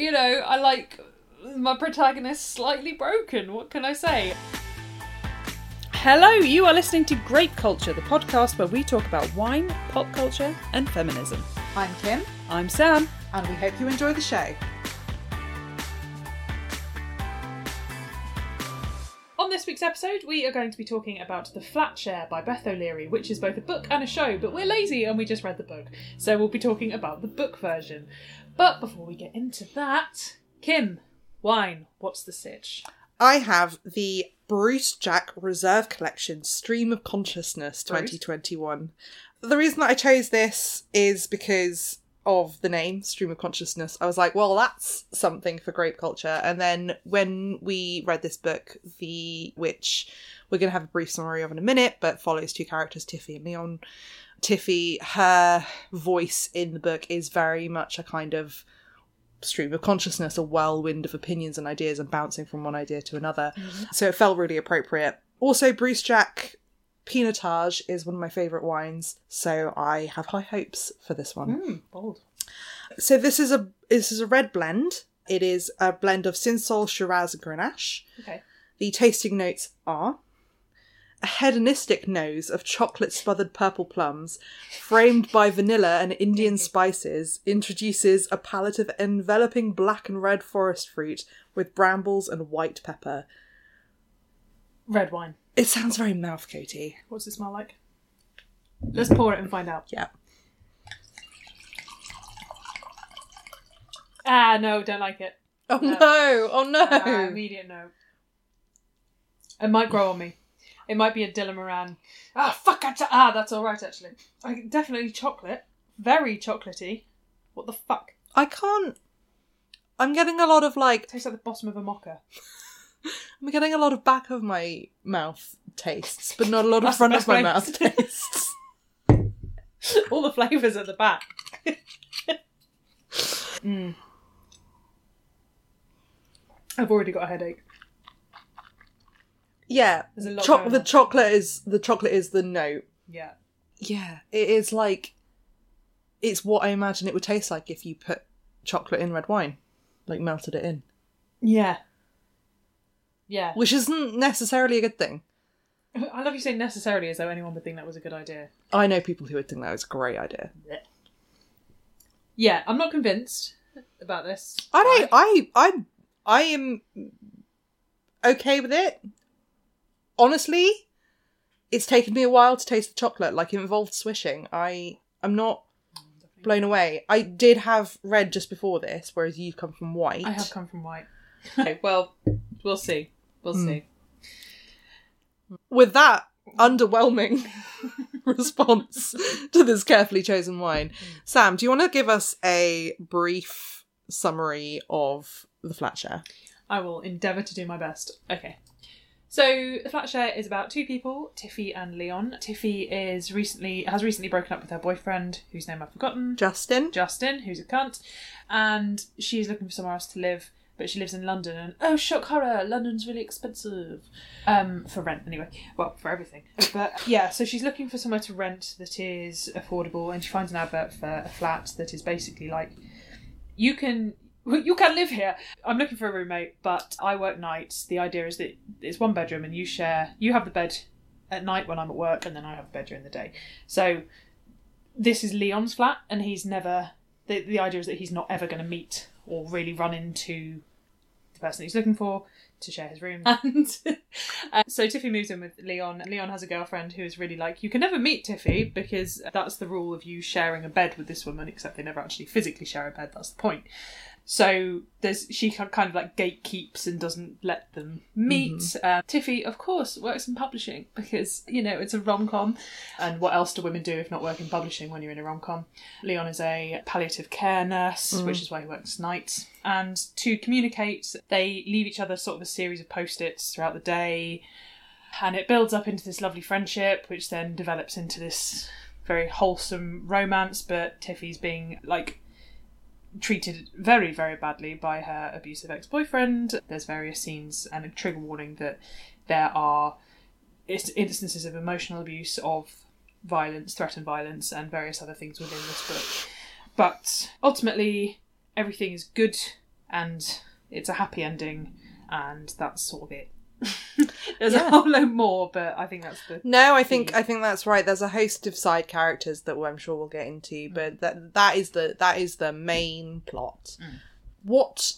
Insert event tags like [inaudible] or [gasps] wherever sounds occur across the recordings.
you know, I like my protagonist slightly broken. What can I say? Hello, you are listening to Grape Culture, the podcast where we talk about wine, pop culture, and feminism. I'm Kim, I'm Sam. and we hope you enjoy the show. On this week's episode, we are going to be talking about The Flat Share by Beth O'Leary, which is both a book and a show, but we're lazy and we just read the book. So we'll be talking about the book version. But before we get into that, Kim, wine, what's the sitch? I have the Bruce Jack Reserve Collection Stream of Consciousness Bruce? 2021. The reason that I chose this is because of the name Stream of Consciousness. I was like, well, that's something for grape culture. And then when we read this book, the which we're going to have a brief summary of in a minute, but follows two characters, Tiffy and Leon. Tiffy, her voice in the book is very much a kind of stream of consciousness, a whirlwind of opinions and ideas and bouncing from one idea to another. So it felt really appropriate. Also, Bruce Jack Pinotage is one of my favourite wines, so I have high hopes for this one. Hmm, bold. So this is a this is a red blend. It is a blend of Cinsault, Shiraz, and Grenache. Okay. The tasting notes are a hedonistic nose of chocolate smothered purple plums, framed by vanilla and Indian spices, introduces a palette of enveloping black and red forest fruit with brambles and white pepper. Red wine. It sounds very mouthcoaty. What's it smell like? Let's pour it and find out. Yeah. Ah, no, don't like it. Oh No. no! Oh no! Ah, immediate no. It might grow on me. It might be a Dylan Moran. Ah, fuck! I ah, that's all right actually. I definitely chocolate, very chocolatey. What the fuck? I can't. I'm getting a lot of like. Tastes like the bottom of a mocha. I'm getting a lot of back of my mouth tastes, but not a lot of front of my best mouth [laughs] tastes. All the flavours at the back. [laughs] mm. I've already got a headache. Yeah, There's a lot Choc- going the on. chocolate is the chocolate is the note. Yeah. Yeah, it is like it's what I imagine it would taste like if you put chocolate in red wine, like melted it in, Yeah. Yeah. which isn't necessarily a good thing. [laughs] I love you saying necessarily as though anyone would think that was a good idea. I know people who would think that was a great idea. Yeah, I'm not convinced about this. I don't. I I I am okay with it. Honestly, it's taken me a while to taste the chocolate. Like it involved swishing. I I'm not blown away. I did have red just before this, whereas you've come from white. I have come from white. okay, well, we'll see. We'll Hmm. see. With that underwhelming [laughs] response to this carefully chosen wine, Sam, do you want to give us a brief summary of the flat share? I will endeavour to do my best. Okay. So the flat share is about two people, Tiffy and Leon. Tiffy is recently has recently broken up with her boyfriend, whose name I've forgotten. Justin. Justin, who's a cunt, and she's looking for somewhere else to live, but she lives in London, and oh shock horror, London's really expensive, um, for rent anyway. Well, for everything, but yeah, so she's looking for somewhere to rent that is affordable, and she finds an advert for a flat that is basically like you can. [laughs] You can live here. I'm looking for a roommate, but I work nights. The idea is that it's one bedroom and you share. You have the bed at night when I'm at work, and then I have a bed during the day. So this is Leon's flat, and he's never. The, the idea is that he's not ever going to meet or really run into the person he's looking for to share his room. [laughs] And uh, so Tiffy moves in with Leon. Leon has a girlfriend who is really like, you can never meet Tiffy because that's the rule of you sharing a bed with this woman, except they never actually physically share a bed. That's the point. So there's she kind of like gatekeeps and doesn't let them meet. Uh, Tiffy, of course, works in publishing because you know it's a rom com, and what else do women do if not work in publishing when you're in a rom com? Leon is a palliative care nurse, which is why he works nights. And to communicate, they leave each other sort of a series of post its throughout the day, and it builds up into this lovely friendship, which then develops into this very wholesome romance. But Tiffy's being like treated very, very badly by her abusive ex boyfriend. There's various scenes and a trigger warning that there are instances of emotional abuse, of violence, threatened violence, and various other things within this book. But ultimately, everything is good and it's a happy ending, and that's sort of it. [laughs] There's Yeah. a whole load more, but I think that's the No, I think I think that's right. There's a host of side characters that I'm sure we'll get into, mm. but that that is the that is the main plot. Mm. What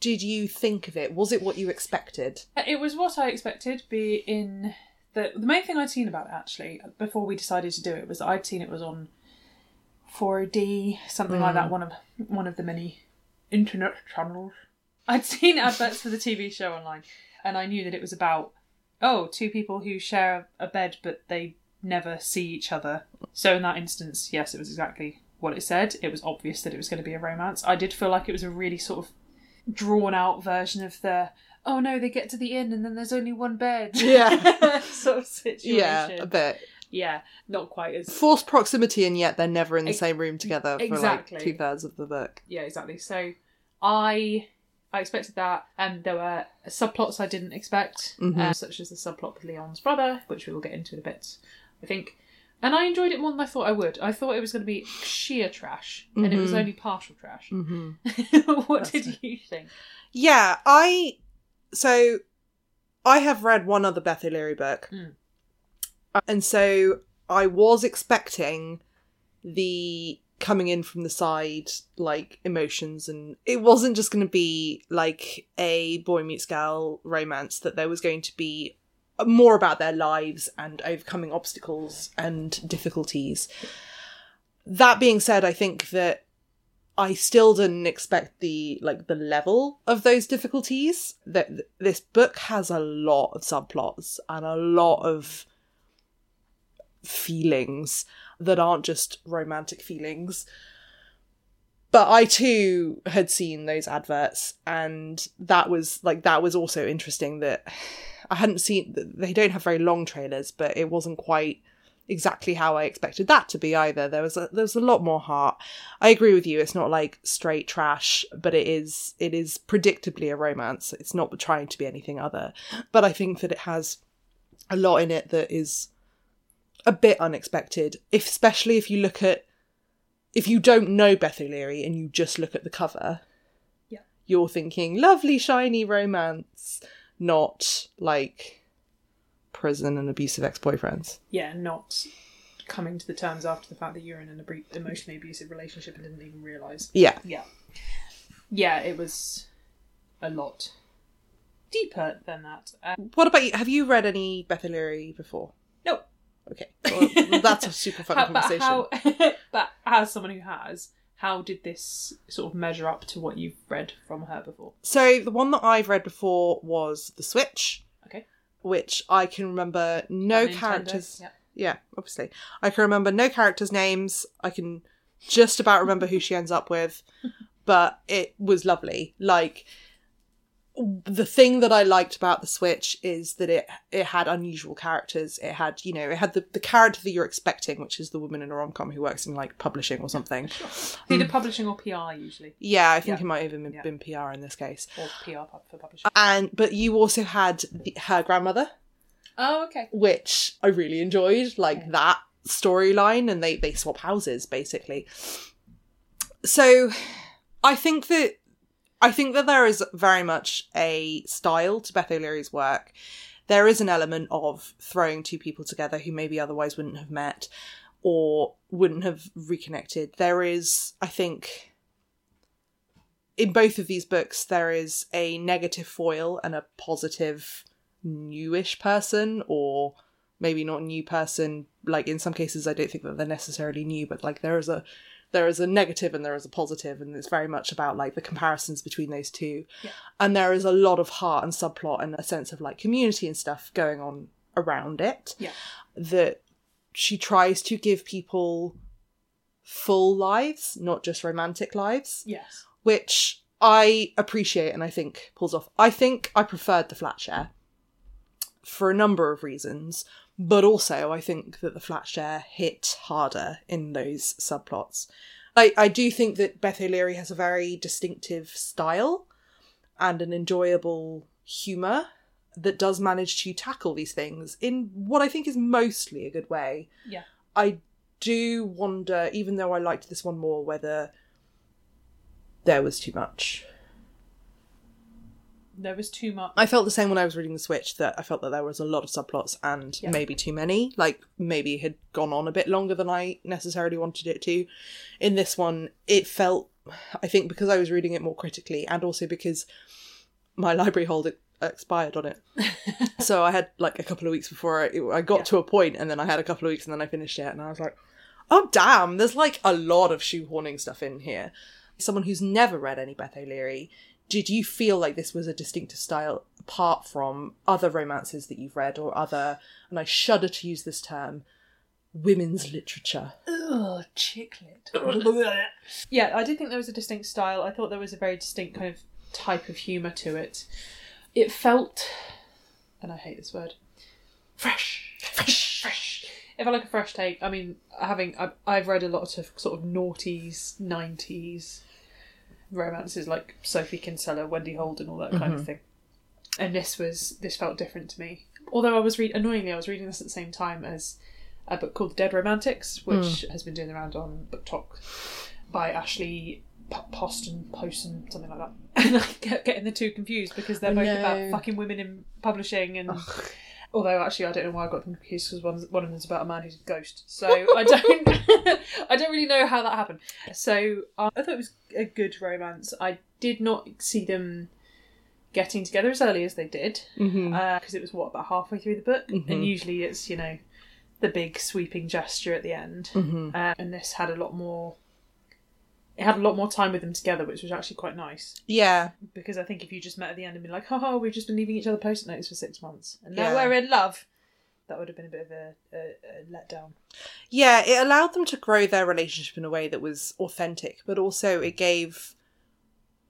did you think of it? Was it what you expected? Uh, it was what I expected. Be in the the main thing I'd seen about it actually before we decided to do it was I'd seen it was on 4D something like that. Mm. One of one of the many internet channels. I'd seen adverts for the TV show online, and I knew that it was about oh two people who share a bed but they never see each other. So in that instance, yes, it was exactly what it said. It was obvious that it was going to be a romance. I did feel like it was a really sort of drawn out version of the oh no they get to the inn and then there's only one bed Yeah. [laughs] sort of situation Yeah, a bit yeah not quite as forced proximity, and yet they're never in the Ex- same room together for exactly. like two thirds of the book. yeah exactly so i i expected that. And there were subplots i didn't expect uh, such as the subplot with leon's brother which we will get into in a bit i think. And i enjoyed it more than i thought i would. I thought it was going to be sheer trash and it was only partial trash. [laughs] What did you think? Yeah, I so I have read one other Beth O'Leary book, Mm. and so I was expecting the coming in from the side like emotions, and it wasn't just going to be like a boy meets girl romance. That there was going to be more about their lives and overcoming obstacles and difficulties. That being said, I think that I still didn't expect the like the level of those difficulties. That this book has a lot of subplots and a lot of feelings that aren't just romantic feelings. But I too had seen those adverts, and that was like that was also interesting. That I hadn't seen. They don't have very long trailers, but it wasn't quite exactly how I expected that to be either. There was a there was a lot more heart. I agree with you. It's not like straight trash, but it is it is predictably a romance. It's not trying to be anything other. But I think that it has a lot in it that is a bit unexpected. If especially if you look at if you don't know Beth O'Leary and you just look at the cover, Yeah. you're thinking lovely shiny romance, not like prison and abusive ex-boyfriends. yeah not coming to the terms after the fact that you're in an emotionally abusive relationship and didn't even realize Yeah. yeah yeah it was a lot deeper than that uh, What about you? Have you read any Beth O'Leary before? no Okay, well, that's a super fun [laughs] How- conversation. But how, [laughs] but as someone who has, how did this sort of measure up to what you've read from her before? So the one that I've read before was The Switch, Okay. which I can remember no characters. yeah. yeah, obviously. I can remember no characters' names. I can just about remember who she ends up with, [laughs] but it was lovely. Like the thing that I liked about the Switch is that it it had unusual characters. It had, you know, it had the, the character that you're expecting, which is the woman in a rom com who works in like publishing or something. Either publishing or PR usually, Yeah, I think Yeah. it might have even Yeah. been PR in this case. or PR for publishing. And but you also had the, her grandmother, oh, okay. which I really enjoyed, like that storyline, and they they swap houses basically. So, I think that I think that there is very much a style to Beth O'Leary's work. There is an element of throwing two people together who maybe otherwise wouldn't have met or wouldn't have reconnected. There is, I think, in both of these books, there is a negative foil and a positive newish person, or maybe not new person. Like in some cases, I don't think that they're necessarily new, but like there is a there is a negative and there is a positive, and it's very much about like the comparisons between those two. Yeah. And there is a lot of heart and subplot and a sense of like community and stuff going on around it. Yeah. That she tries to give people full lives, not just romantic lives Yes. which I appreciate and I think pulls off. I think I preferred the flat share for a number of reasons, but also I think that the flat share hit harder in those subplots. I, I do think that Beth O'Leary has a very distinctive style and an enjoyable humour that does manage to tackle these things in what I think is mostly a good way. Yeah. I do wonder, even though I liked this one more, whether there was too much there was too much. I felt the same when I was reading The Switch that I felt that there was a lot of subplots and Yeah. maybe too many. Like maybe it had gone on a bit longer than I necessarily wanted it to. In this one, it felt, I think, because I was reading it more critically and also because my [laughs] library hold expired on it. [laughs] so I had like a couple of weeks before I, I got Yeah. to a point and then I had a couple of weeks and then I finished it and I was like, oh damn, there's like a lot of shoehorning stuff in here. Someone who's never read any Beth O'Leary, did you feel like this was a distinctive style apart from other romances that you've read or other, and I shudder to use this term, women's literature? Ugh, chick lit. [laughs] yeah, I did think there was a distinct style. I thought there was a very distinct kind of type of humour to it. It felt, and I hate this word, fresh, fresh, [laughs] fresh. It felt like a fresh take. I mean, having I, I've read a lot of sort of noughties, nineties romances like Sophie Kinsella, Wendy Holden, all that kind of mm-hmm. thing. And this was this felt different to me. Although I was read annoyingly, I was reading this at the same time as a book called Dead Romantics, which hmm. has been doing the round on BookTok by Ashley P- Poston, Poston, something like that. [laughs] And I kept getting the two confused because they're both no. about fucking women in publishing and. Although actually, I don't know why I got them confused because one one of them is about a man who's a ghost. So I don't, [laughs] I don't really know how that happened. So uh, I thought it was a good romance. I did not see them getting together as early as they did because it was what about halfway through the book, and usually it's you know the big sweeping gesture at the end, uh, and this had a lot more. It had a lot more time with them together, which was actually quite nice Yeah, because I think if you just met at the end and been like, "Oh, we've just been leaving each other post notes for six months, and now Yeah. we're in love," that would have been a bit of a, a, a letdown. yeah, it allowed them to grow their relationship in a way that was authentic, but also it gave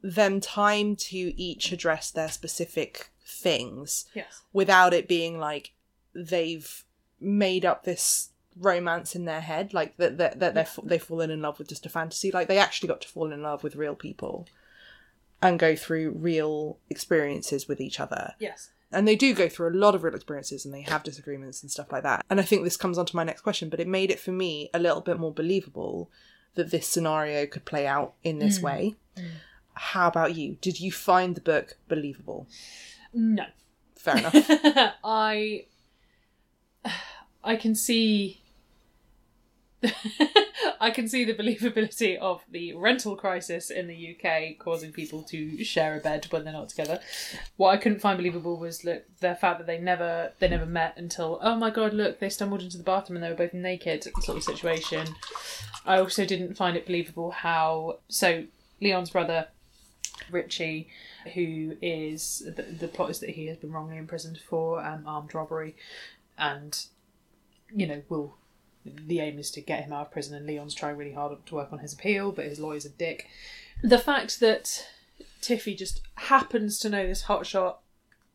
them time to each address their specific things Yes. without it being like they've made up this romance in their head like that that, that they're they've fallen in love with just a fantasy. Like they actually got to fall in love with real people and go through real experiences with each other. Yes. and they do go through a lot of real experiences and they have disagreements and stuff like that. And i think this comes on to my next question but it made it for me a little bit more believable that this scenario could play out in this mm. way. Mm. How about you? Did you find the book believable? No. fair enough. [laughs] I I can see [laughs] I can see the believability of the rental crisis in the UK causing people to share a bed when they're not together. What I couldn't find believable was look the fact that they never they never met until oh my god look they stumbled into the bathroom and they were both naked sort of situation. I also didn't find it believable how so Leon's brother Richie, who is the, the plot is that he has been wrongly imprisoned for um, armed robbery, and you know will the aim is to get him out of prison. And Leon's trying really hard to work on his appeal, but his lawyer's a dick. The fact that Tiffy just happens to know this hotshot,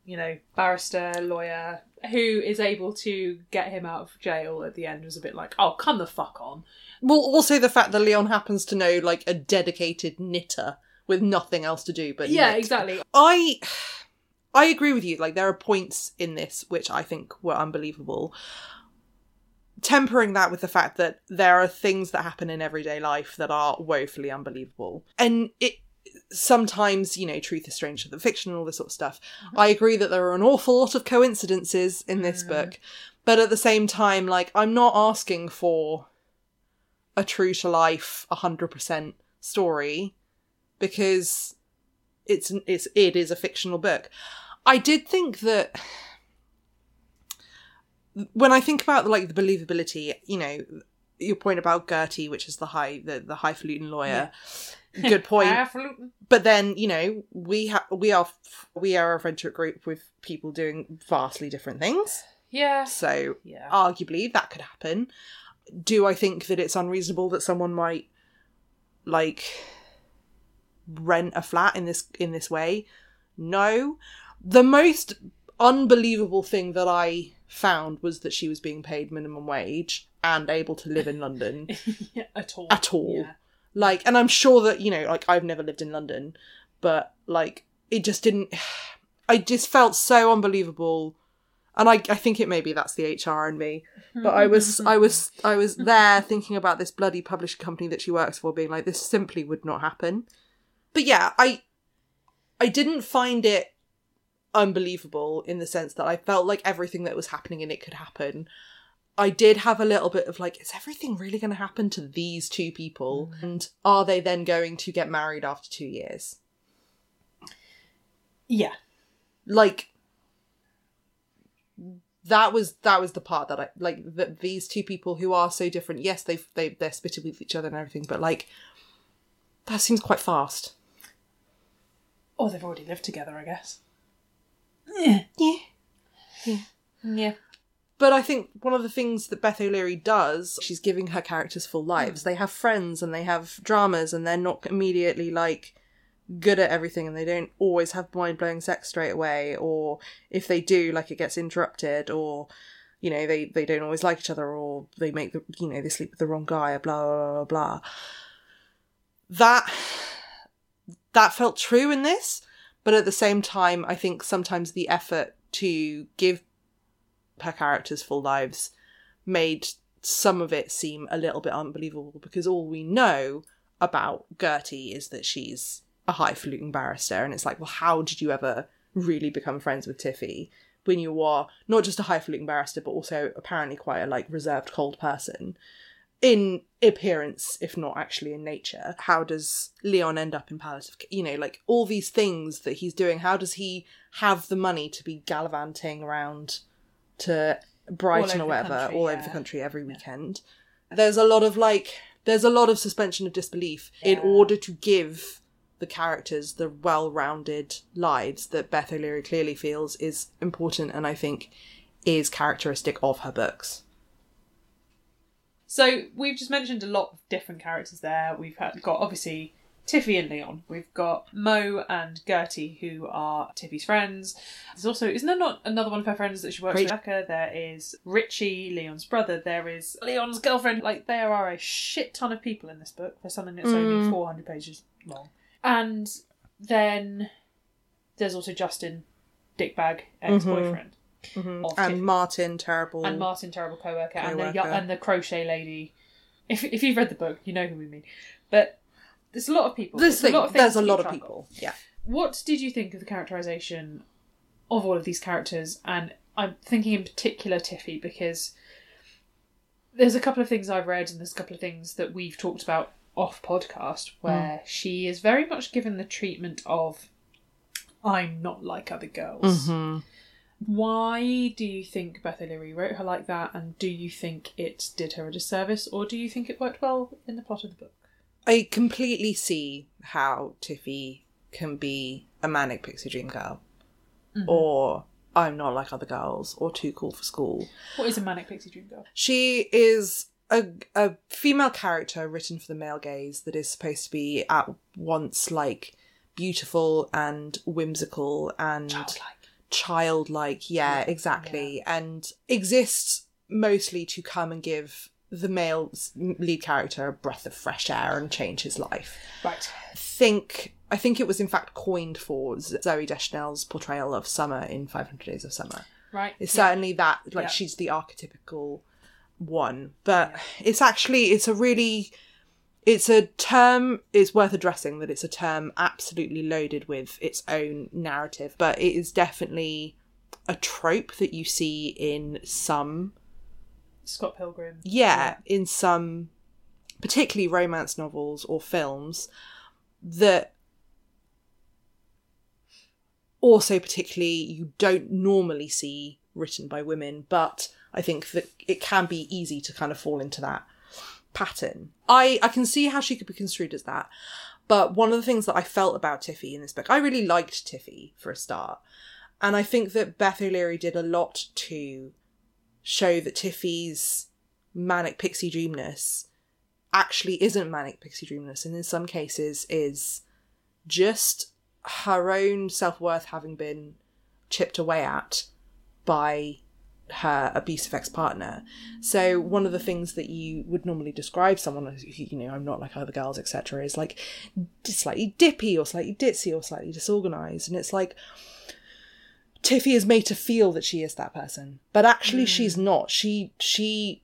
you know, barrister lawyer who is able to get him out of jail at the end was a bit like, oh, come the fuck on. Well, also the fact that Leon happens to know like a dedicated knitter with nothing else to do but Yeah, knit. exactly. I I agree with you. Like there are points in this which I think were unbelievable. Tempering that with the fact that there are things that happen in everyday life that are woefully unbelievable. And it sometimes, you know, truth is stranger than fiction and all this sort of stuff. Mm-hmm. I agree that there are an awful lot of coincidences in this mm-hmm. book. But at the same time, like I'm not asking for a true to life 100% story because it's it's it is a fictional book. I did think that when I think about like the believability, you know, your point about Gertie, which is the high the, the highfalutin lawyer. [laughs] Good point. But then you know we have we are we are a friendship group with people doing vastly different things. Yeah. So Yeah. arguably that could happen. Do I think that it's unreasonable that someone might like rent a flat in this in this way? No. The most unbelievable thing that I found was that she was being paid minimum wage and able to live in [laughs] London yeah. At all. at all. Yeah. Like, and I'm sure that, you know, like I've never lived in London, but like it just didn't, [sighs] I just felt so unbelievable. And I, I think it maybe that's the HR in me, but I was, I was, I was [laughs] there thinking about this bloody publishing company that she works for being like, this simply would not happen. But yeah, I, I didn't find it unbelievable in the sense that I felt like everything that was happening in it could happen. I did have a little bit of like, is everything really going to happen to these two people? Mm. And are they then going to get married after two years? Yeah. Like, that was that was the part that I like. That these two people who are so different, yes, they've they they're spitted with each other and everything, but like, that seems quite fast. Or they've already lived together, I guess. Yeah. Yeah. Yeah. But I think one of the things that Beth O'Leary does, she's giving her characters full hmm. lives. They have friends and they have dramas and they're not immediately like good at everything and they don't always have mind blowing sex straight away or if they do like it gets interrupted or you know they they don't always like each other or they make the you know they sleep with the wrong guy or blah blah blah blah that that felt true in this but at the same time i think sometimes the effort to give her characters full lives made some of it seem a little bit unbelievable because all we know about Gertie is that she's a highfalutin barrister, and it's like, well, how did you ever really become friends with Tiffy when you are not just a highfalutin barrister, but also apparently quite a like reserved, cold person in appearance, if not actually in nature? How does Leon end up in palliative? c- You know, like all these things that he's doing. How does he have the money to be gallivanting around to Brighton or whatever, country, all over the country every weekend? There's a lot of like, there's a lot of suspension of disbelief in order to give the characters the well-rounded lives that Beth O'Leary clearly feels is important and I think is characteristic of her books. So we've just mentioned a lot of different characters there. We've had, got obviously Tiffy and Leon. We've got Mo and Gertie, who are Tiffy's friends. There's also isn't there not another one of her friends that she works with? Rebecca. There is Richie, Leon's brother. There is Leon's girlfriend. Like there are a shit ton of people in this book for something that's only mm. 400 pages long. And then there's also Justin, dickbag ex-boyfriend, mm-hmm. Of And Martin, terrible. and Martin, terrible co-worker, and the Co-worker. and the crochet lady. If if you've read the book, you know who we mean. But there's a lot of people. There's thing, a lot of there's a lot of people. Yeah. What did you think of the characterization of all of these characters? And I'm thinking in particular Tiffy because there's a couple of things I've read and there's a couple of things that we've talked about off podcast where she is very much given the treatment of I'm not like other girls. Mm-hmm. Why do you think Beth O'Leary wrote her like that, and do you think it did her a disservice, or do you think it worked well in the plot of the book? I completely see how Tiffy can be a manic pixie dream girl, mm-hmm. or I'm not like other girls, or too cool for school. What is a manic pixie dream girl? She is a, a female character written for the male gaze that is supposed to be at once like beautiful and whimsical and Childlike. Childlike. Yeah, exactly. And exists mostly to come and give the male lead character a breath of fresh air and change his life. Right. think I think it was in fact coined for Zooey Deschanel's portrayal of Summer in 500 Days of Summer. Right. It's certainly that like Yeah. she's the archetypical one, but it's actually it's a really it's a term it's worth addressing that it's a term absolutely loaded with its own narrative, but it is definitely a trope that you see in some Scott Pilgrim. yeah, in some particularly romance novels or films that also particularly you don't normally see written by women but i think that it can be easy to kind of fall into that pattern. I i can see how she could be construed as that but one of the things that i felt about tiffy in this book i really liked tiffy for a start and i think that beth o'leary did a lot to show that tiffy's manic pixie dreamness actually isn't manic pixie dreamness and in some cases is just her own self-worth having been chipped away at by her abusive ex-partner. So one of the things that you would normally describe someone as you know i'm not like other girls etc is like slightly dippy or slightly ditzy or slightly disorganized. And it's like Tiffy is made to feel that she is that person, but actually mm. she's not. She she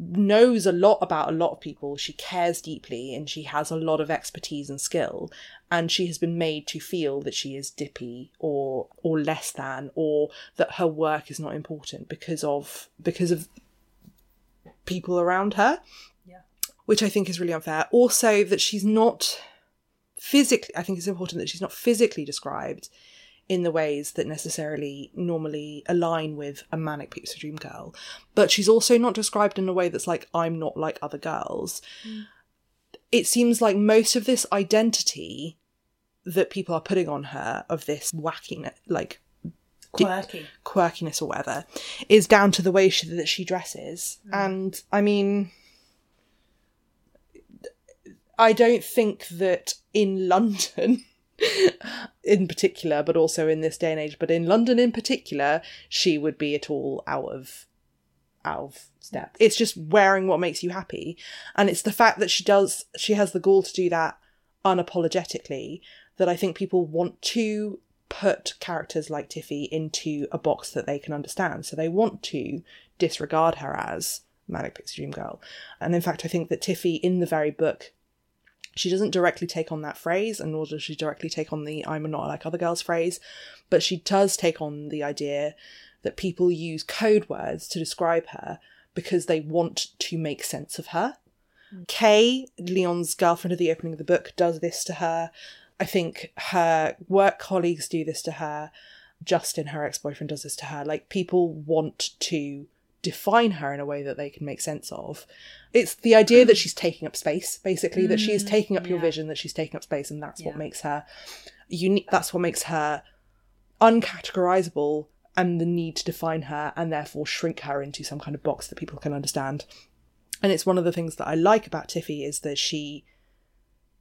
knows a lot about a lot of people. She cares deeply and she has a lot of expertise and skill. And she has been made to feel that she is dippy or or less than or that her work is not important because of because of people around her. Yeah. Which I think is really unfair. Also that she's not physically I think it's important that she's not physically described in the ways that necessarily normally align with a manic pixie dream girl. But she's also not described in a way that's like i'm not like other girls. Mm. It seems like most of this identity that people are putting on her of this wackiness like Quirky. quirkiness or whatever is down to the way she, that she dresses. Mm. And i mean i don't think that in [laughs] london in particular but also in this day and age but in london in particular she would be at all out of out of step. It's just wearing what makes you happy. And it's the fact that she does she has the gall to do that unapologetically that i think people want to put characters like tiffy into a box that they can understand. So they want to disregard her as manic pixie dream girl. And in fact i think that tiffy in the very book she doesn't directly take on that phrase and nor does she directly take on the i'm a not like other girls phrase but she does take on the idea that people use code words to describe her because they want to make sense of her. Mm. Kay leon's girlfriend at the opening of the book does this to her. I think her work colleagues do this to her. Justin her ex-boyfriend does this to her. Like people want to define her in a way that they can make sense of. It's the idea that she's taking up space basically that she is mm, taking up your vision that she's taking up space and that's what makes her unique that's what makes her uncategorizable and the need to define her and therefore shrink her into some kind of box that people can understand. And it's one of the things that i like about tiffy is that she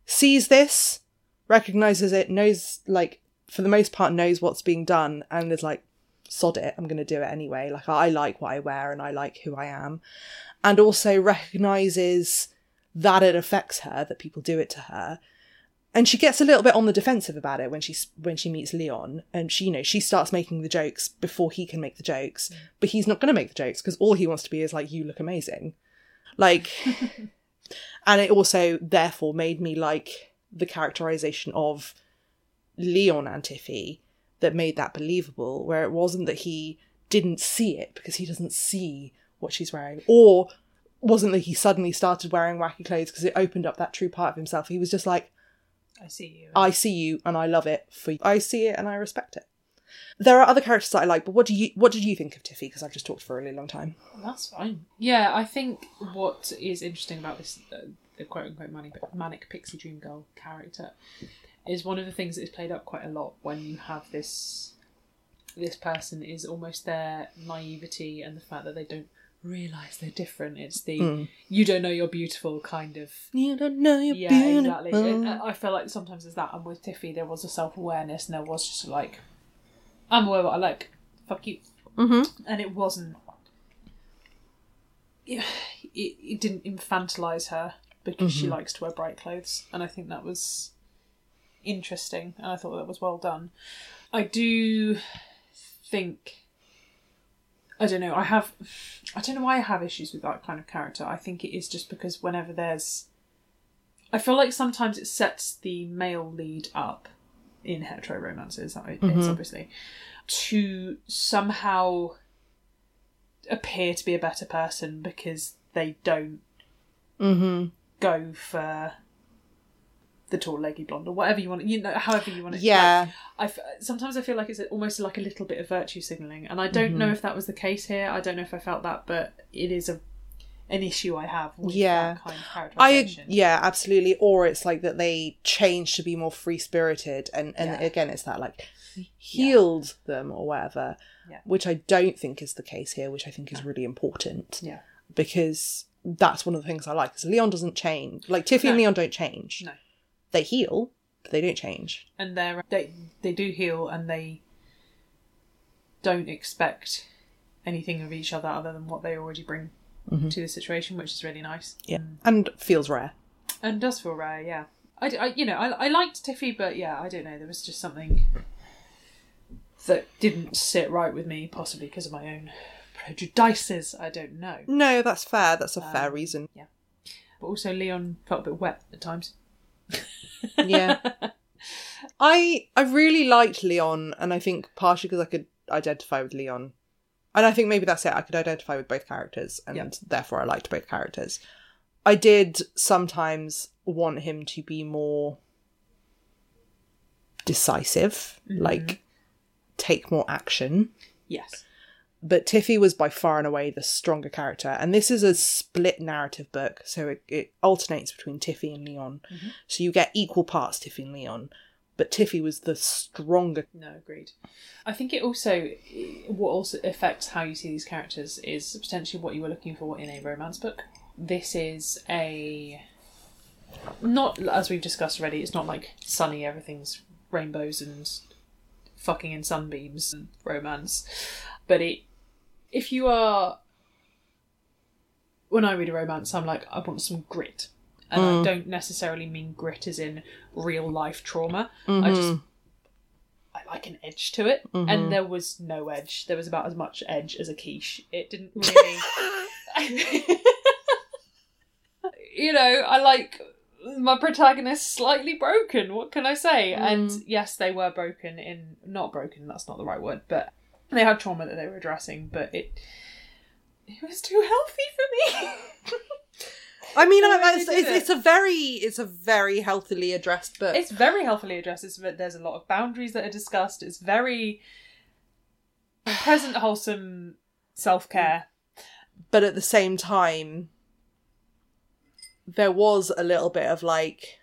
sees this recognizes it knows like for the most part knows what's being done and is like sod it i'm going to do it anyway. Like i like what i wear and i like who i am. And also recognizes that it affects her that people do it to her. And she gets a little bit on the defensive about it when she when she meets Leon. And she you know she starts making the jokes before he can make the jokes. Mm. But he's not going to make the jokes because all he wants to be is like you look amazing. Like [laughs] and it also therefore made me like the characterization of Leon and Tiffy that made that believable where it wasn't that he didn't see it because he doesn't see what she's wearing or wasn't that he suddenly started wearing wacky clothes because it opened up that true part of himself he was just like I see you. I see you and I love it for you. I see it and I respect it. There are other characters that I like, but what do you what did you think of Tiffy? Because I've just talked for a really long time. That's fine. Yeah, I think what is interesting about this uh, quote unquote manic, manic pixie dream girl character is one of the things that is played up quite a lot when you have this this person is almost their naivety and the fact that they don't realize they're different. It's the you don't know you're beautiful kind of You don't know you're yeah, beautiful. exactly. And I feel like sometimes it's that, and with Tiffy, there was a self awareness, and there was just like, I'm aware what I like. Fuck you. Mm-hmm. And it wasn't. Yeah, [sighs] it, it didn't infantilize her because she likes to wear bright clothes, and I think that was interesting, and I thought that was well done. I do think. I don't know. I have. I don't know why I have issues with that kind of character. I think it is just because whenever there's I feel like sometimes it sets the male lead up in hetero romances, that it's obviously, to somehow appear to be a better person because they don't Mm-hmm. go for the tall, leggy blonde or whatever you want. You know, however you want it. Yeah. Like, I sometimes I feel like it's almost like a little bit of virtue signaling, and I don't Mm-hmm. know if that was the case here. I don't know if I felt that, but it is a an issue I have with Yeah. that kind of I characterization. yeah, absolutely. Or it's like that they change to be more free spirited, and and Yeah. again, it's that like healed them or whatever, Yeah. which I don't think is the case here, which I think is really important Yeah. because that's one of the things I like. Because Leon doesn't change, like Tiffy and Leon don't change. No. They heal, but they don't change. and they're they they do heal and they don't expect anything of each other other than what they already bring Mm-hmm. to the situation, which is really nice Yeah, and feels rare. and does feel rare. Yeah, I, I- you know I, I liked Tiffy, but yeah, I don't know. There was just something that didn't sit right with me, possibly because of my own prejudices. I don't know. No, that's fair. That's a fair reason. Yeah. But also, Leon felt a bit wet at times. Yeah. [laughs] I I really liked Leon, and I think partially because I could identify with Leon, and I think maybe that's it. I could identify with both characters, and Yeah. therefore I liked both characters. I did sometimes want him to be more decisive, mm-hmm. like take more action. Yes. But Tiffy was by far and away the stronger character, and this is a split narrative book, so it, it alternates between Tiffy and Leon. Mm-hmm. So you get equal parts Tiffy and Leon, but Tiffy was the stronger. No, agreed. I think it also what also affects how you see these characters is potentially what you were looking for in a romance book. This is a not as we've discussed already. It's not like sunny. Everything's rainbows and fucking in sunbeams and romance, but it if you are when I read a romance, I'm like I want some grit. And I mm. don't necessarily mean grit as in real life trauma. I mm-hmm. just I like an edge to it, and mm-hmm. there was no edge. There was about as much edge as a quiche. It didn't [laughs] really. [laughs] you know, I like my protagonist slightly broken. What can I say? And mm. yes, they were broken in not broken. That's not the right word, but they had trauma that they were addressing. But it it was too healthy for me. [laughs] I mean, I, I- it's, it's, it's a very, it's a very healthily addressed book. it's very healthily addressed. It's, there's a lot of boundaries that are discussed. It's very present, wholesome self care. but at the same time, there was a little bit of like,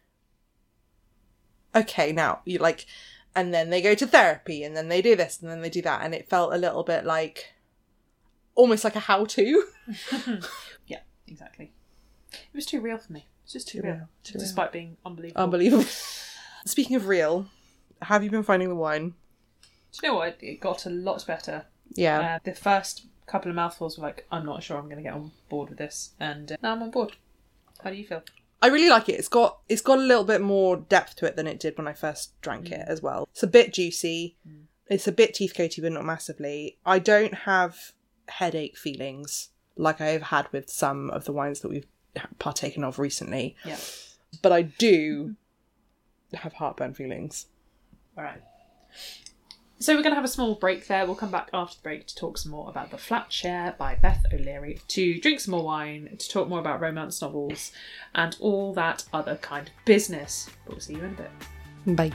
okay, now you like, and then they go to therapy, and then they do this, and then they do that, and it felt a little bit like, almost like a how-to. [laughs] Yeah, exactly. It was too real for me. It's just too, real, real, too real. despite being unbelievable. Unbelievable. [laughs] Speaking of real, have you been finding the wine? Do you know what? It got a lot better. Yeah. Uh, the first couple of mouthfuls were like, I'm not sure I'm going to get on board with this, and uh, now I'm on board. How do you feel? I really like it. It's got it's got a little bit more depth to it than it did when I first drank it mm. as well. It's a bit juicy. Mm. It's a bit teeth coaty, but not massively. I don't have headache feelings like I have had with some of the wines that we've partaken of recently, Yeah. but I do have heartburn feelings. All right. So we're going to have a small break there. We'll come back after the break to talk some more about The Flat Share by Beth O'Leary, to drink some more wine, to talk more about romance novels, and all that other kind of business. But we'll see you in a bit. Bye.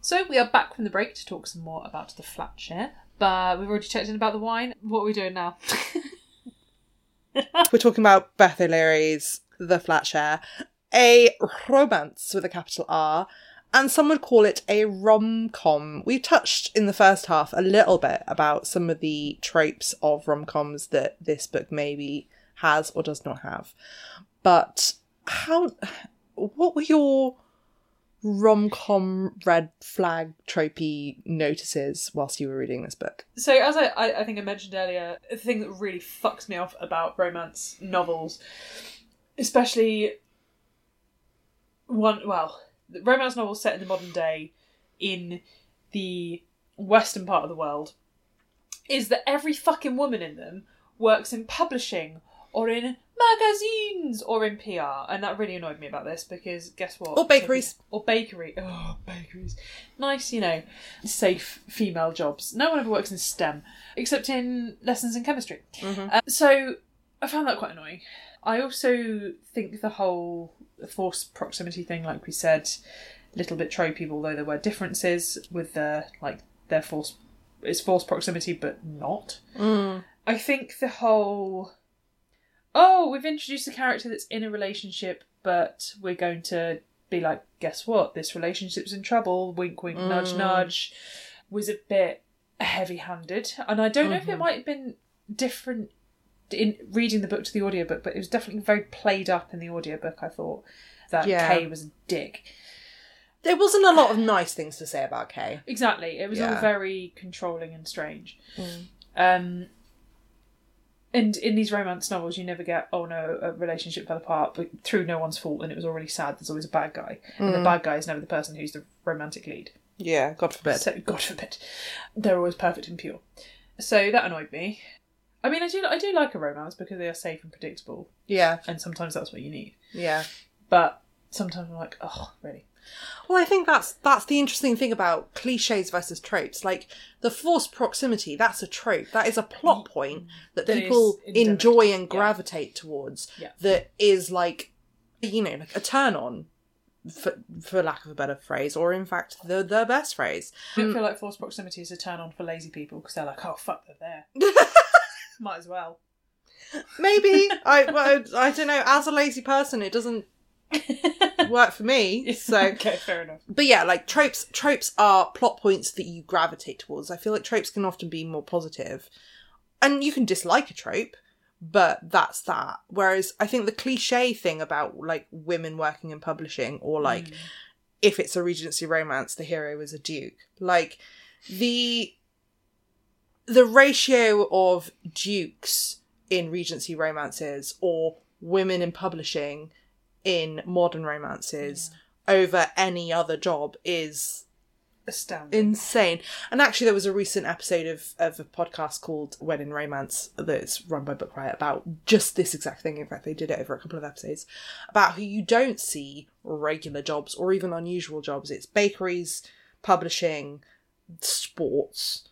So we are back from the break to talk some more about The Flat Share. But we've already checked in about the wine. What are we doing now? [laughs] [laughs] We're talking about Beth O'Leary's The Flat Share, a romance with a capital R, and some would call it a rom com. We touched in the first half a little bit about some of the tropes of rom coms that this book maybe has or does not have. But how, what were your rom com red flag tropey notices whilst you were reading this book? So, as I, I, think I mentioned earlier, the thing that really fucks me off about romance novels, especially one, well, romance novels set in the modern day in the western part of the world, is that every fucking woman in them works in publishing or in magazines or in PR, and that really annoyed me about this because guess what? Or bakeries. Or bakery. Oh, bakeries. Nice, you know, safe female jobs. No one ever works in STEM except in lessons in chemistry. Uh, so I found that quite annoying. I also think the whole force proximity thing, like we said, a little bit tropey, although there were differences with the like their force it's force proximity but not. I think the whole oh, we've introduced a character that's in a relationship, but we're going to be like, guess what? This relationship's in trouble. Wink, wink, nudge, mm. nudge. Was a bit heavy-handed, and I don't know if it mm-hmm. might have been different in reading the book to the audiobook, but it was definitely very played up in the audiobook. I thought that Yeah. Kay was a dick. There wasn't a lot of nice things to say about Kay. Exactly. It was all very controlling and strange. Mm. Um, And in these romance novels, you never get, oh no, a relationship fell apart, but through no one's fault, and it was already sad. There's always a bad guy, and the mm. bad guy is never the person who's the romantic lead. Yeah, God forbid. So God forbid, they're always perfect and pure. So that annoyed me. I mean, I do, I do like a romance because they are safe and predictable, Yeah, and sometimes that's what you need. yeah. But sometimes I'm like, oh, really? Well, I think that's that's the interesting thing about cliches versus tropes. Like the forced proximity, that's a trope. That is a plot point that, That people enjoy and Yeah. gravitate towards. Yeah. That is like, you know, like a turn on, for for lack of a better phrase, or in fact the the best phrase. I Mm. don't feel like forced proximity is a turn on for lazy people because they're like, oh fuck, they're there. [laughs] Might as well. Maybe I well, I don't know. As a lazy person, it doesn't [laughs] work for me. So [laughs] okay, fair enough. but yeah, like tropes tropes are plot points that you gravitate towards. I feel like tropes can often be more positive. And you can dislike a trope, but that's that. Whereas I think the cliche thing about like women working in publishing or like hmm. if it's a regency romance, the hero is a duke. Like the the ratio of dukes in regency romances or women in publishing in modern romances over any other job is Astounding. insane. And actually, there was a recent episode of, of a podcast called When in Romance that's run by Book Riot about just this exact thing. In fact, they did it over a couple of episodes about who you don't see regular jobs or even unusual jobs. It's bakeries, publishing, sports,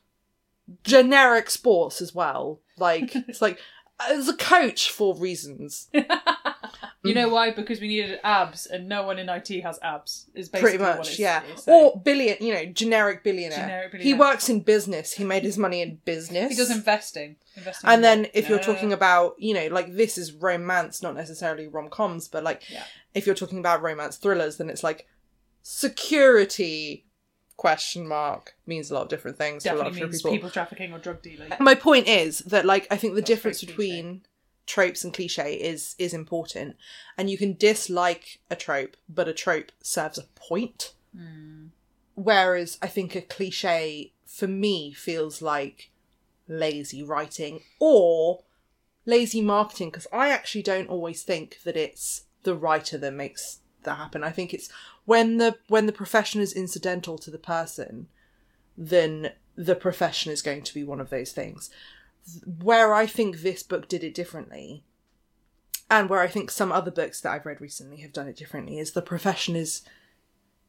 generic sports as well. Like, [laughs] it's like, as a coach for reasons. [laughs] you know mm. why? Because we needed abs, and no one in IT has abs. Is basically Pretty what much, it's, yeah. it's Or billion, you know, generic billionaire. Generic He billionaire. works in business. He made his money in business. he does investing. investing and in then what? if you're talking about you know like this is romance not necessarily rom-coms but like Yeah. if you're talking about romance thrillers then it's like security question mark means a lot of different things to a lot definitely of means different people. trafficking or drug dealing. my point is that like i think the very difference between tropes and cliche is is important. And you can dislike a trope but a trope serves a point. Hmm. whereas i think a cliche for me feels like lazy writing or lazy marketing because i actually don't always think that it's the writer that makes that happen. I think it's when the when the profession is incidental to the person then the profession is going to be one of those things where i think this book did it differently and where i think some other books that i've read recently have done it differently is the profession is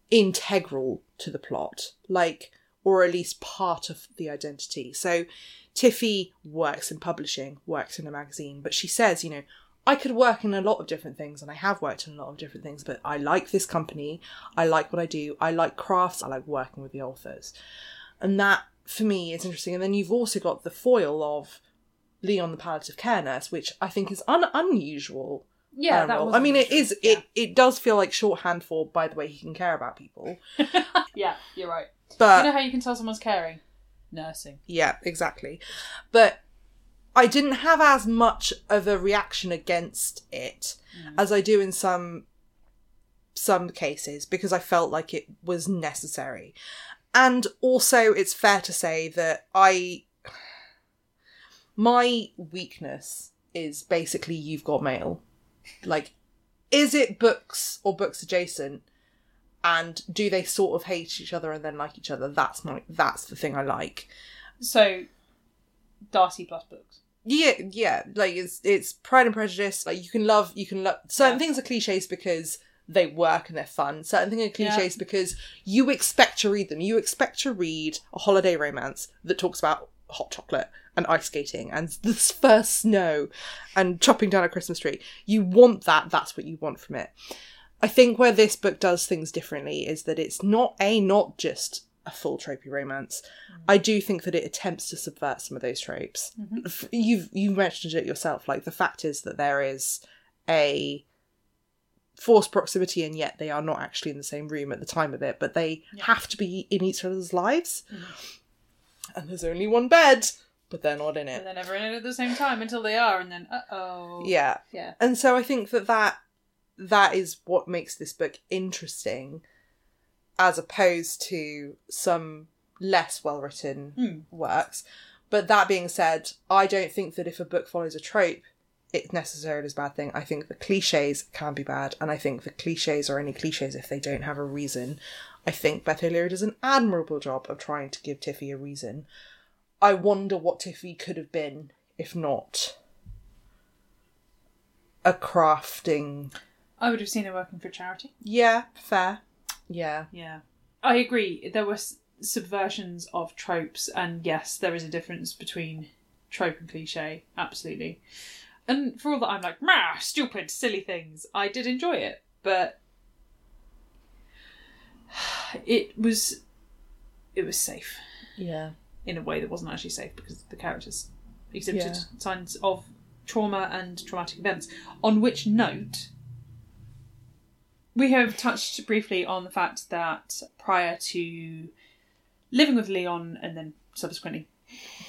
integral to the plot like or at least part of the identity. So tiffy works in publishing works in a magazine but she says you know i could work in a lot of different things and i have worked in a lot of different things but i like this company i like what i do i like crafts i like working with the authors. And that for me is interesting and then you've also got the foil of leon the palliative care nurse which i think is un- unusual yeah, that was I mean, it is. It it does feel like shorthand for by the way he can care about people. Yeah. [laughs] yeah, you're right. But you know how you can tell someone's caring? Nursing. yeah, exactly. But I didn't have as much of a reaction against it mm. as I do in some some cases because I felt like it was necessary. And also it's fair to say that I my weakness is basically you've got mail. Like is it books or books adjacent? And do they sort of hate each other and then like each other? That's my that's the thing I like. So, Darcy plus books. Yeah, yeah. Like it's it's Pride and Prejudice. Like you can love you can love certain Yeah. things are cliches because they work and they're fun. Certain things are Yeah. cliches because you expect to read them. You expect to read a holiday romance that talks about hot chocolate and ice skating and the first snow and chopping down a Christmas tree. You want that. That's what you want from it. I think where this book does things differently is that it's not a not just a full tropey romance. Mm. I do think that it attempts to subvert some of those tropes. F- You've you mentioned it yourself. Like the fact is that there is a forced proximity, and yet they are not actually in the same room at the time of it, but they have to be in each other's lives. And there's only one bed, but they're not in it. And they're never in it at the same time until they are, and then, uh oh. Yeah, Yeah. and so I think that that that is what makes this book interesting, as opposed to some less well written Hmm. works. But that being said, I don't think that if a book follows a trope, it necessarily is a bad thing. I think the cliches can be bad, and I think the cliches are only cliches if they don't have a reason. I think Beth O'Leary does an admirable job of trying to give Tiffy a reason. I wonder what Tiffy could have been if not a crafting. I would have seen her working for charity. Yeah, fair. Yeah. Yeah. I agree. There were s- subversions of tropes, and yes, there is a difference between trope and cliche. Absolutely. And for all that I'm like, Mah, stupid, silly things, I did enjoy it, but [sighs] it was it was safe Yeah. in a way that wasn't actually safe because the characters exhibited Yeah. signs of trauma and traumatic events. On which note, we have touched briefly on the fact that prior to living with Leon and then subsequently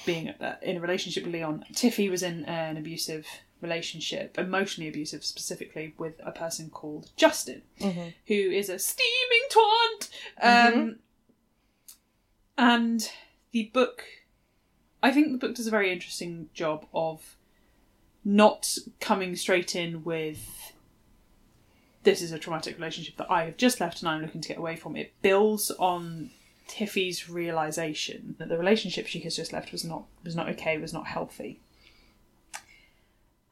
being uh, in a relationship with Leon, Tiffy was in an abusive relationship, emotionally abusive specifically, with a person called Justin, Mm-hmm. who is a steaming twant. Um, And the book, I think the book does a very interesting job of not coming straight in with this is a traumatic relationship that I have just left and I'm looking to get away from. It builds on Tiffy's realization that the relationship she has just left was not was not okay, was not healthy.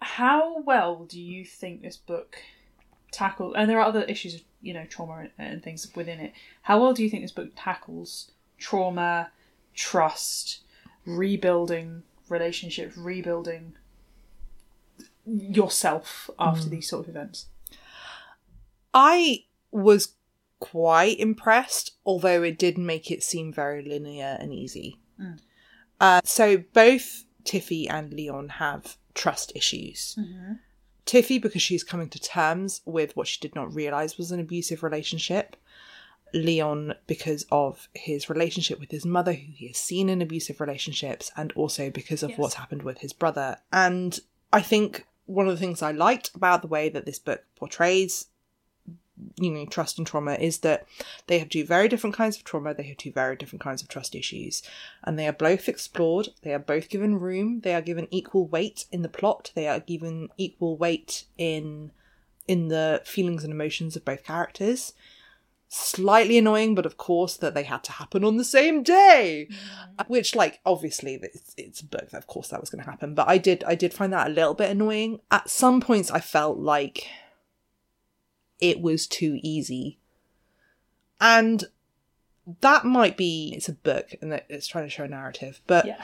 How well do you think this book tackles? And there are other issues of you know trauma and, and things within it. How well do you think this book tackles trauma, trust, rebuilding relationships, rebuilding yourself after these sort of events? I was quite impressed, although it did make it seem very linear and easy. Mm. Uh, so both Tiffy and Leon have trust issues. Mm-hmm. Tiffy, because she's coming to terms with what she did not realize was an abusive relationship. Leon, because of his relationship with his mother, who he has seen in abusive relationships, and also because of Yes. what's happened with his brother. And I think one of the things I liked about the way that this book portrays you know trust and trauma is that they have two very different kinds of trauma they have two very different kinds of trust issues. And they are both explored they are both given room they are given equal weight in the plot they are given equal weight in in the feelings and emotions of both characters. Slightly annoying but of course that they had to happen on the same day! Mm. Which like obviously it's, it's a book of course that was going to happen but i did i did find that a little bit annoying. At some points i felt like it was too easy. And that might be it's a book and that it's trying to show a narrative, but Yeah.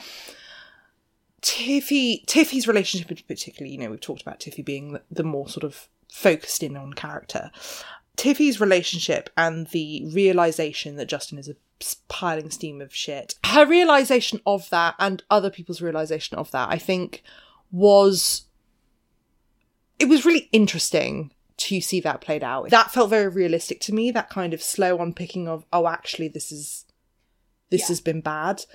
Tiffy Tiffy's relationship in particular, you know, we've talked about Tiffy being the, the more sort of focused in on character. Tiffy's relationship and the realization that Justin is a piling steam of shit. Her realization of that and other people's realization of that, I think, was it was really interesting to see that played out. That felt very realistic to me, that kind of slow unpicking of, oh, actually, this is this Yeah. has been bad.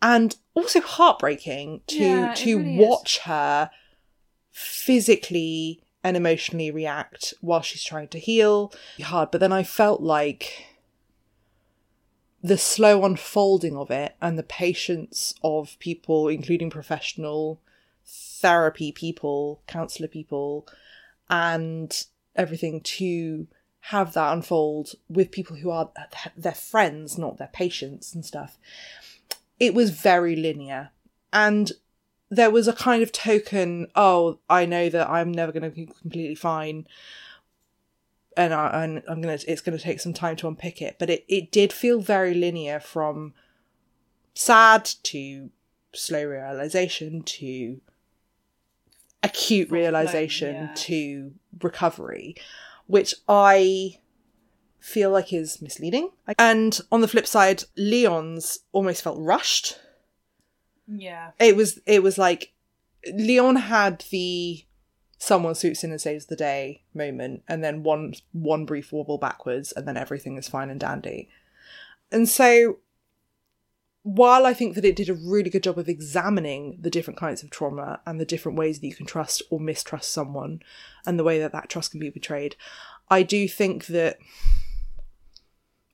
And also heartbreaking to Yeah, to really is. watch her physically and emotionally react while she's trying to heal. Hard, but then I felt like the slow unfolding of it and the patience of people, including professional therapy people, counselor people, and everything to have that unfold with people who are their friends, not their patients and stuff. It was very linear. And there was a kind of token, oh, I know that I'm never going to be completely fine. And, I, and I'm gonna. It's gonna take some time to unpick it, but it, it did feel very linear from sad to slow realization to acute realization yeah. to recovery, which I feel like is misleading. And on the flip side, Leon's almost felt rushed. Yeah. It was it was like Leon had the someone swoops in and saves the day moment, and then one one brief wobble backwards, and then everything is fine and dandy. And so while I think that it did a really good job of examining the different kinds of trauma and the different ways that you can trust or mistrust someone and the way that that trust can be betrayed, I do think that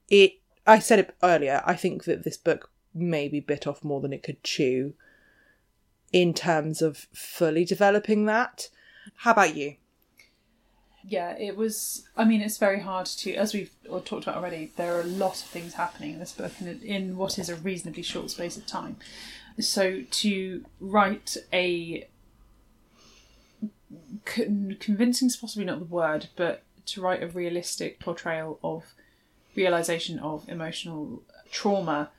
it. I said it earlier. I think that this book maybe bit off more than it could chew, in terms of fully developing that. How about you? Yeah, it was. I mean, it's very hard to, as we've talked about already. There are a lot of things happening in this book, in in what is a reasonably short space of time. So to write a con- convincing is possibly not the word, but to write a realistic portrayal of realization of emotional trauma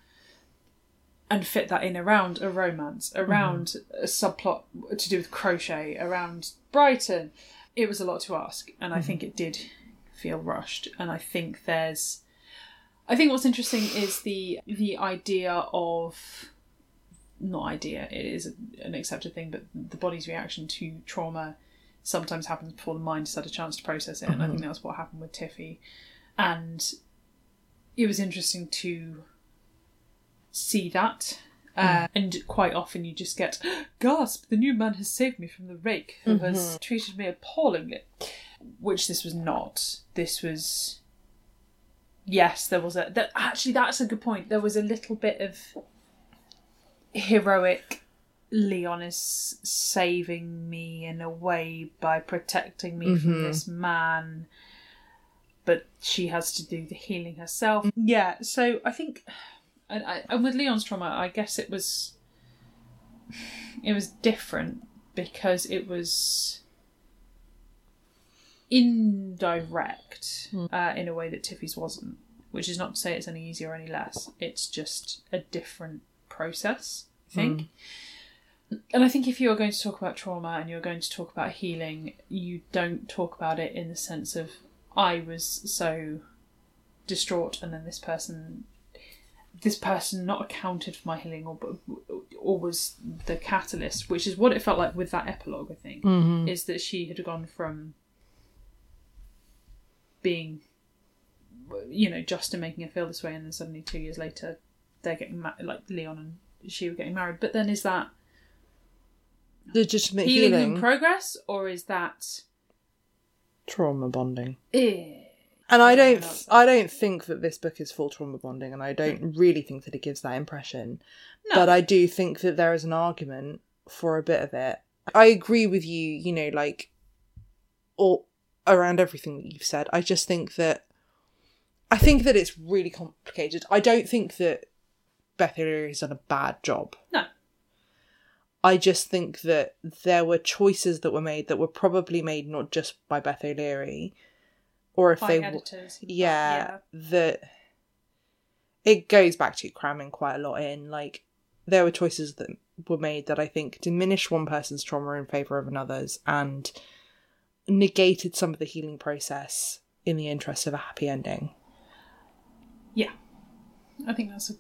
and fit that in around a romance, around mm-hmm. a subplot to do with crochet, around Brighton. It was a lot to ask, and I mm-hmm. think it did feel rushed. And I think there's, I think what's interesting is the the idea of, not idea, it is an accepted thing, but the body's reaction to trauma sometimes happens before the mind has had a chance to process it, and I think mm-hmm. that's what happened with Tiffy. And it was interesting to see that. Mm. Uh, and quite often you just get, [gasps] gasp, the new man has saved me from the rake who has mm-hmm. treated me appallingly. Which this was not. This was. Yes, there was a. That, actually, that's a good point. There was a little bit of heroic. Leon is saving me in a way by protecting me from mm-hmm. this man but she has to do the healing herself. Yeah, so I think, and, I, and with Leon's trauma, I guess it was, it was different because it was indirect uh, in a way that Tiffy's wasn't. Which is not to say it's any easier or any less. It's just a different process. I think. And I think if you're going to talk about trauma and you're going to talk about healing, you don't talk about it in the sense of I was so distraught, and then this person, this person not accounted for my healing, or or was the catalyst, which is what it felt like with that epilogue. I think is that she had gone from being, you know, Justin making her feel this way, and then suddenly two years later, they're getting ma- like Leon and she were getting married. But then is that Legitimate healing, healing, in progress, or is that? trauma bonding. Eh, And I don't, I don't think that this book is full trauma bonding, and I don't mm. really think that it gives that impression. No. But I do think that there is an argument for a bit of it. I agree with you, you know, like, all around everything that you've said. I just think that, I think that it's really complicated. I don't think that Beth O'Leary has done a bad job. No. I just think that there were choices that were made that were probably made not just by Beth O'Leary, or if they editors. yeah, that it goes back to cramming quite a lot in. Like there were choices that were made that I think diminished one person's trauma in favour of another's and negated some of the healing process in the interest of a happy ending. Yeah, I think that's a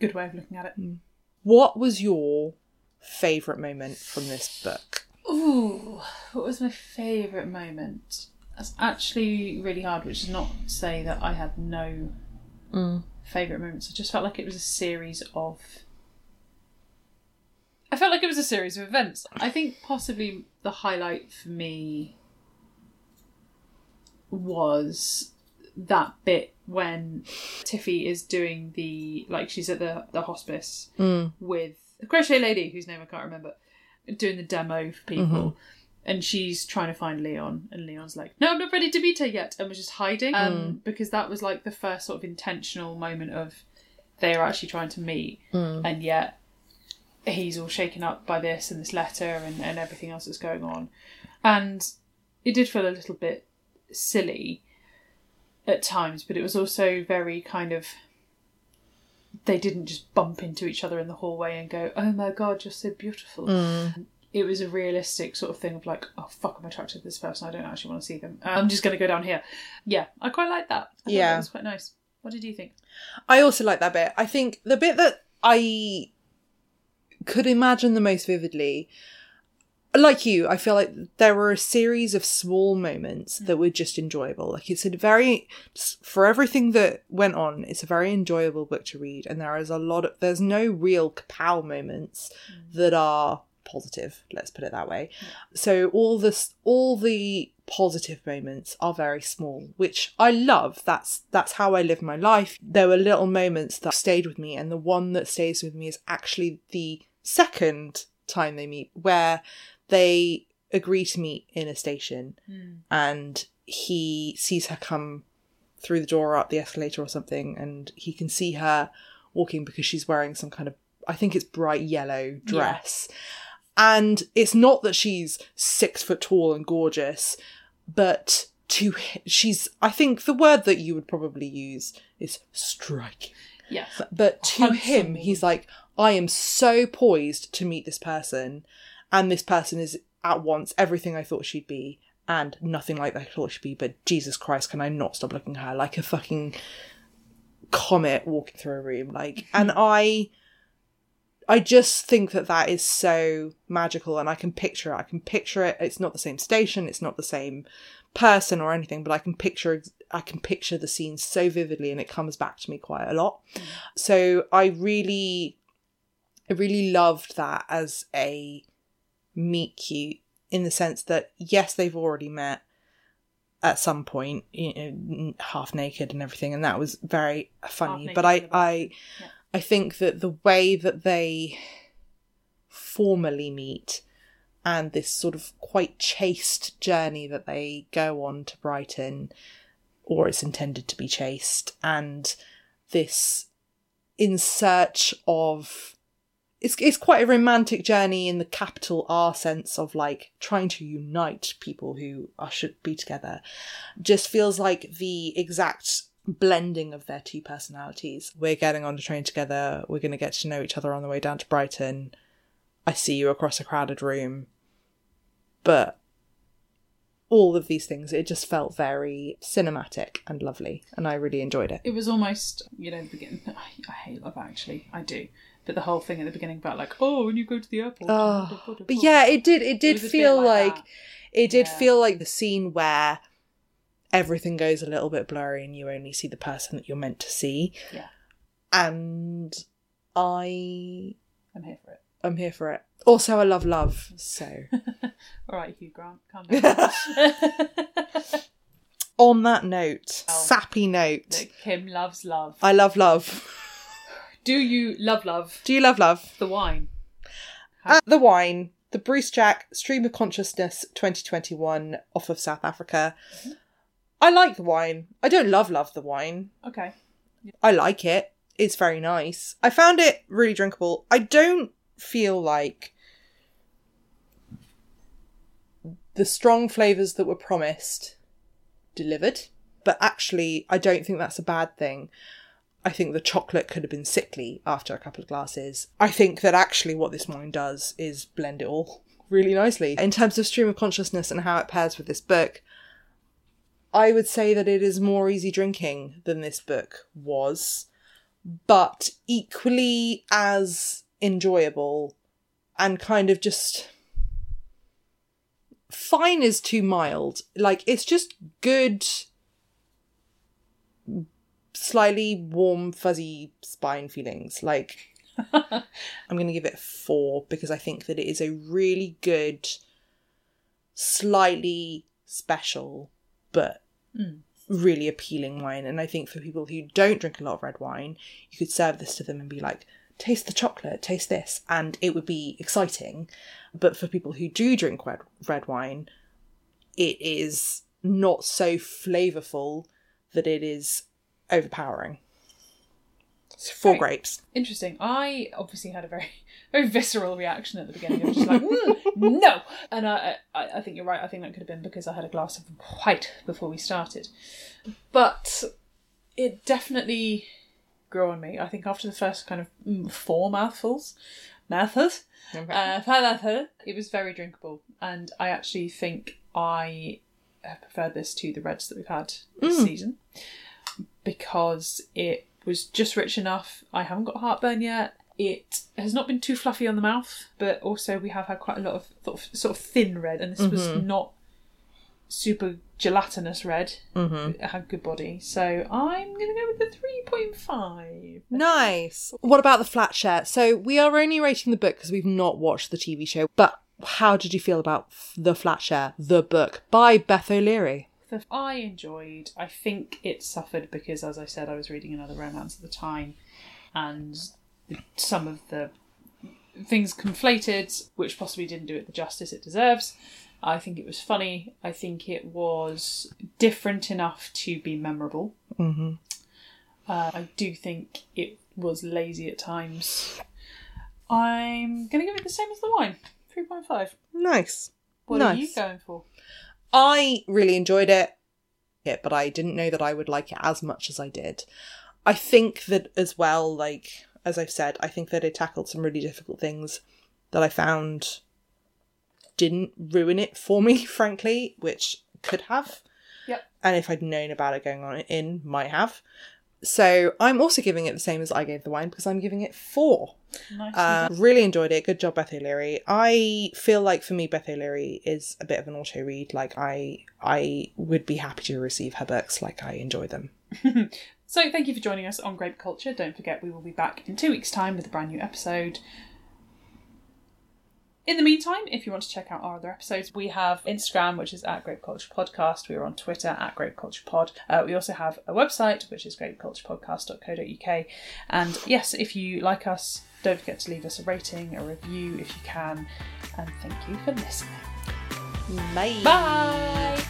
good way of looking at it. Mm. What was your favourite moment from this book? Ooh, what was my favourite moment? That's actually really hard, which is not to say that I had no mm. favourite moments. I just felt like it was a series of. I felt like it was a series of events. I think possibly the highlight for me was that bit when Tiffy is doing the like she's at the the hospice mm. with a crochet lady whose name I can't remember, doing the demo for people. Mm-hmm. And she's trying to find Leon, and Leon's like, "No, I'm not ready to meet her yet," and was just hiding. Mm. Um, because that was like the first sort of intentional moment of they are actually trying to meet, mm. and yet he's all shaken up by this and this letter and, and everything else that's going on. And it did feel a little bit silly at times, but it was also very kind of. They didn't just bump into each other in the hallway and go, "Oh my god, you're so beautiful." Mm. It was a realistic sort of thing of like, "Oh fuck, I'm attracted to this person. I don't actually want to see them. Uh, I'm just going to go down here." Yeah, I quite like that. I Yeah. that was quite nice. What did you think? I also like that bit. I think the bit that I could imagine the most vividly, like you, I feel like there were a series of small moments that mm. were just enjoyable. Like it's a very, for everything that went on, it's a very enjoyable book to read, and there is a lot of, there's no real kapow moments mm. that are positive. Let's put it that way. So all this, all the positive moments are very small, which I love. That's that's how I live my life. There were little moments that stayed with me, and the one that stays with me is actually the second time they meet, where they agree to meet in a station hmm. and he sees her come through the door up the escalator or something and he can see her walking because she's wearing some kind of I think it's bright yellow dress. And it's not that she's six foot tall and gorgeous, but to she's I think the word that you would probably use is striking. Yes. But to Handsome him, he's like, I am so poised to meet this person, and this person is at once everything I thought she'd be, and nothing like I thought she'd be. But Jesus Christ, can I not stop looking at her like a fucking comet walking through a room? Like, and [laughs] I, I just think that that is so magical, and I can picture it. I can picture it. It's not the same station. It's not the same person or anything, but I can picture. I can picture the scene so vividly, and it comes back to me quite a lot. So I really, I really loved that as a meet cute in the sense that yes, they've already met at some point, you know, half naked and everything, and that was very funny. Half But I, I, yeah. I think that the way that they formally meet and this sort of quite chaste journey that they go on to Brighton, or it's intended to be chaste, and this in search of it's it's quite a romantic journey in the capital R sense of like trying to unite people who are should be together. Just feels like the exact blending of their two personalities. We're getting on the train together. We're going to get to know each other on the way down to Brighton. I see you across a crowded room. But all of these things, it just felt very cinematic and lovely, and I really enjoyed it. It was almost, you know, the beginning. I, I hate Love Actually. I do. But the whole thing at the beginning about like, oh, when you go to the airport. Oh, but yeah, it did. It did bit feel like like, it did Yeah. feel like the scene where everything goes a little bit blurry and you only see the person that you're meant to see. Yeah. And I I'm here for it. I'm here for it. Also, I love love. So, [laughs] All right, Hugh Grant, calm down. [laughs] on that note, Oh. sappy note, That Kim loves love. I love love. Do you love love? Do you love love? The wine. At the wine, the Bruce Jack Stream of Consciousness 2021 off of South Africa. Mm-hmm. I like the wine. I don't love love the wine. Okay. I like it. It's very nice. I found it really drinkable. I don't feel like the strong flavours that were promised delivered, but actually, I don't think that's a bad thing. I think the chocolate could have been sickly after a couple of glasses. I think that actually what this wine does is blend it all [laughs] really nicely. In terms of stream of consciousness and how it pairs with this book, I would say that it is more easy drinking than this book was, but equally as enjoyable and kind of just fine is too mild. Like it's just good slightly warm fuzzy spine feelings. Like [laughs] I'm going to give it 4 because I think that it is a really good slightly special but mm. really appealing wine. And I think for people who don't drink a lot of red wine, you could serve this to them and be like, taste the chocolate, taste this, and it would be exciting. But for people who do drink red, red wine, it is not so flavourful that it is overpowering. So four Great. grapes. Interesting. I obviously had a very, very visceral reaction at the beginning. I was just like, "Mm, no. And I, I, I think you're right. I think that could have been because I had a glass of white before we started. But it definitely grew on me. I think after the first kind of mm, four mouthfuls, mouthfuls, uh, it was very drinkable. And I actually think I uh, preferred this to the reds that we've had this season because it was just rich enough. I haven't got heartburn yet. It has not been too fluffy on the mouth, but also we have had quite a lot of sort of, sort of thin red, and this was mm-hmm. not super gelatinous red. Mm-hmm. It had good body, so I'm gonna go with the three point five. Nice. What about the flat share? So we are only rating the book because we've not watched the TV show. But how did you feel about the flat share, the book by Beth O'Leary? I enjoyed. I think it suffered because, as I said, I was reading another romance at the time, and some of the things conflated, which possibly didn't do it the justice it deserves. I think it was funny. I think it was different enough to be memorable. Mm-hmm. Uh, I do think it was lazy at times. I'm going to give it the same as the wine 3.5. Nice. What are you going for? I really enjoyed it, it, but I didn't know that I would like it as much as I did. I think that as well, like as I've said, I think that it tackled some really difficult things that I found didn't ruin it for me, [laughs] frankly, which could have. Yep. And if I'd known about it going on in, might have. So I'm also giving it the same as I gave the wine because I'm giving it four. Nice. Uh, really enjoyed it. Good job, Beth O'Leary. I feel like for me, Beth O'Leary is a bit of an auto read. Like I, I would be happy to receive her books. Like I enjoy them. [laughs] So, thank you for joining us on Grape Culture. Don't forget, we will be back in two weeks' time with a brand new episode. In the meantime, if you want to check out our other episodes, we have Instagram, which is at Grape Culture Podcast. We are on Twitter at Grape Culture Pod. Uh, we also have a website, which is grapeculturepodcast.co.uk. And yes, if you like us, don't forget to leave us a rating, a review if you can. And thank you for listening. Bye. Bye!